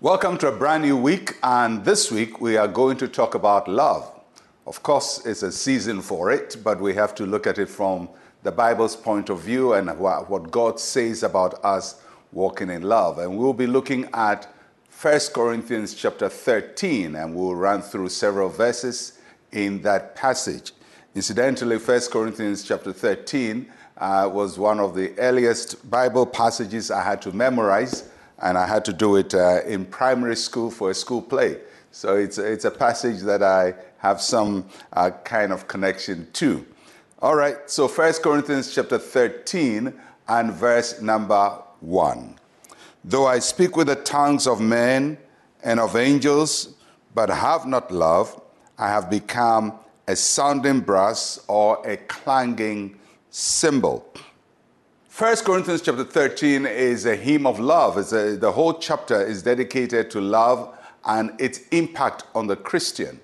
Welcome to a brand new week, and this week we are going to talk about love. Of course, it's a season for it, but we have to look at it from the Bible's point of view and what God says about us walking in love. And we'll be looking at 1 Corinthians chapter 13, and we'll run through several verses in that passage. Incidentally, 1 Corinthians chapter 13 uh, was one of the earliest Bible passages I had to memorize and I had to do it uh, in primary school for a school play. So it's, it's a passage that I have some uh, kind of connection to. All right, so 1 Corinthians chapter 13 and verse number 1. Though I speak with the tongues of men and of angels, but have not love, I have become a sounding brass or a clanging cymbal. 1 Corinthians chapter 13 is a hymn of love. A, the whole chapter is dedicated to love and its impact on the Christian.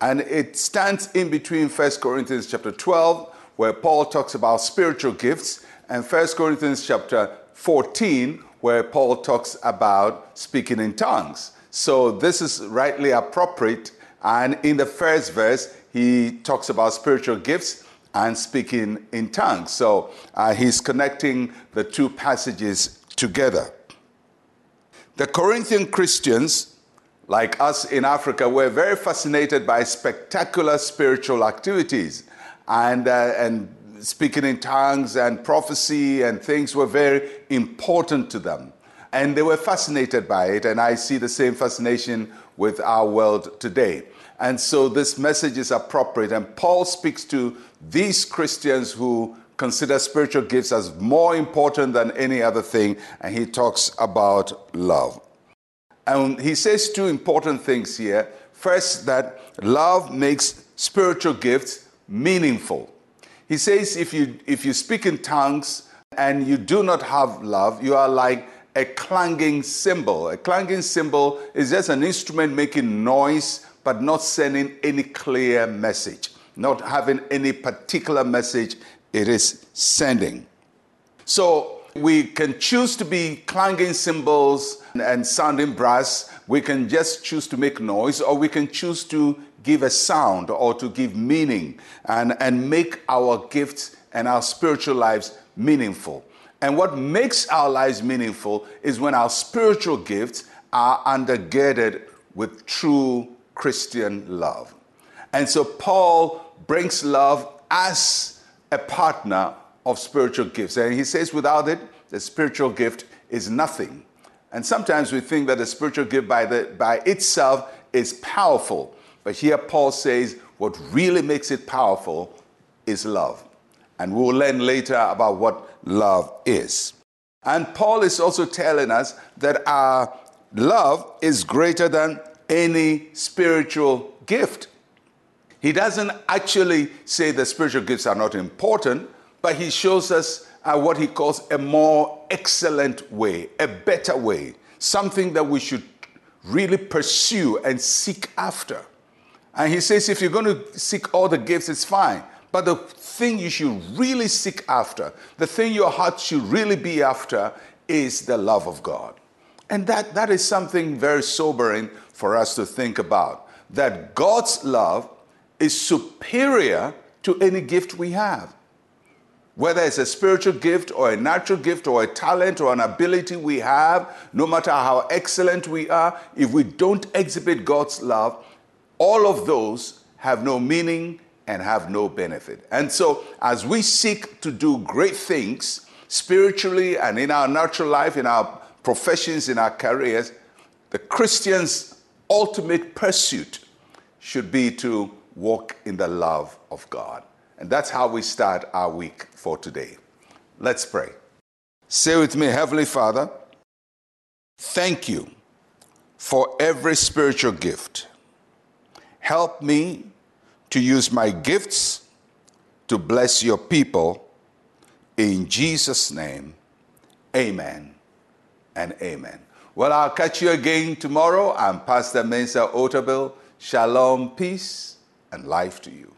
And it stands in between 1 Corinthians chapter 12, where Paul talks about spiritual gifts, and 1 Corinthians chapter 14, where Paul talks about speaking in tongues. So this is rightly appropriate. And in the first verse, he talks about spiritual gifts and speaking in tongues. So uh, he's connecting the two passages together. The Corinthian Christians, like us in Africa, were very fascinated by spectacular spiritual activities and, uh, and speaking in tongues and prophecy and things were very important to them. And they were fascinated by it, and I see the same fascination with our world today. And so this message is appropriate. And Paul speaks to these Christians who consider spiritual gifts as more important than any other thing. And he talks about love. And he says two important things here. First, that love makes spiritual gifts meaningful. He says if you, if you speak in tongues and you do not have love, you are like a clanging cymbal. A clanging cymbal is just an instrument making noise but not sending any clear message, not having any particular message it is sending. So we can choose to be clanging cymbals and sounding brass. We can just choose to make noise, or we can choose to give a sound or to give meaning and, and make our gifts and our spiritual lives meaningful. And what makes our lives meaningful is when our spiritual gifts are undergirded with true Christian love. And so Paul brings love as a partner of spiritual gifts. And he says, without it, the spiritual gift is nothing. And sometimes we think that the spiritual gift by, the, by itself is powerful. But here Paul says what really makes it powerful is love. And we'll learn later about what love is. And Paul is also telling us that our love is greater than any spiritual gift. He doesn't actually say the spiritual gifts are not important, but he shows us uh, what he calls a more excellent way, a better way, something that we should really pursue and seek after. And he says if you're going to seek all the gifts, it's fine. But the thing you should really seek after, the thing your heart should really be after, is the love of God. And that, that is something very sobering for us to think about that God's love is superior to any gift we have. Whether it's a spiritual gift or a natural gift or a talent or an ability we have, no matter how excellent we are, if we don't exhibit God's love, all of those have no meaning and have no benefit. And so, as we seek to do great things spiritually and in our natural life, in our professions, in our careers, the Christian's ultimate pursuit should be to walk in the love of God. And that's how we start our week for today. Let's pray. Say with me, Heavenly Father, thank you for every spiritual gift. Help me to use my gifts to bless your people. In Jesus' name, amen and amen. Well, I'll catch you again tomorrow. I'm Pastor Mensa Otabil. Shalom, peace, and life to you.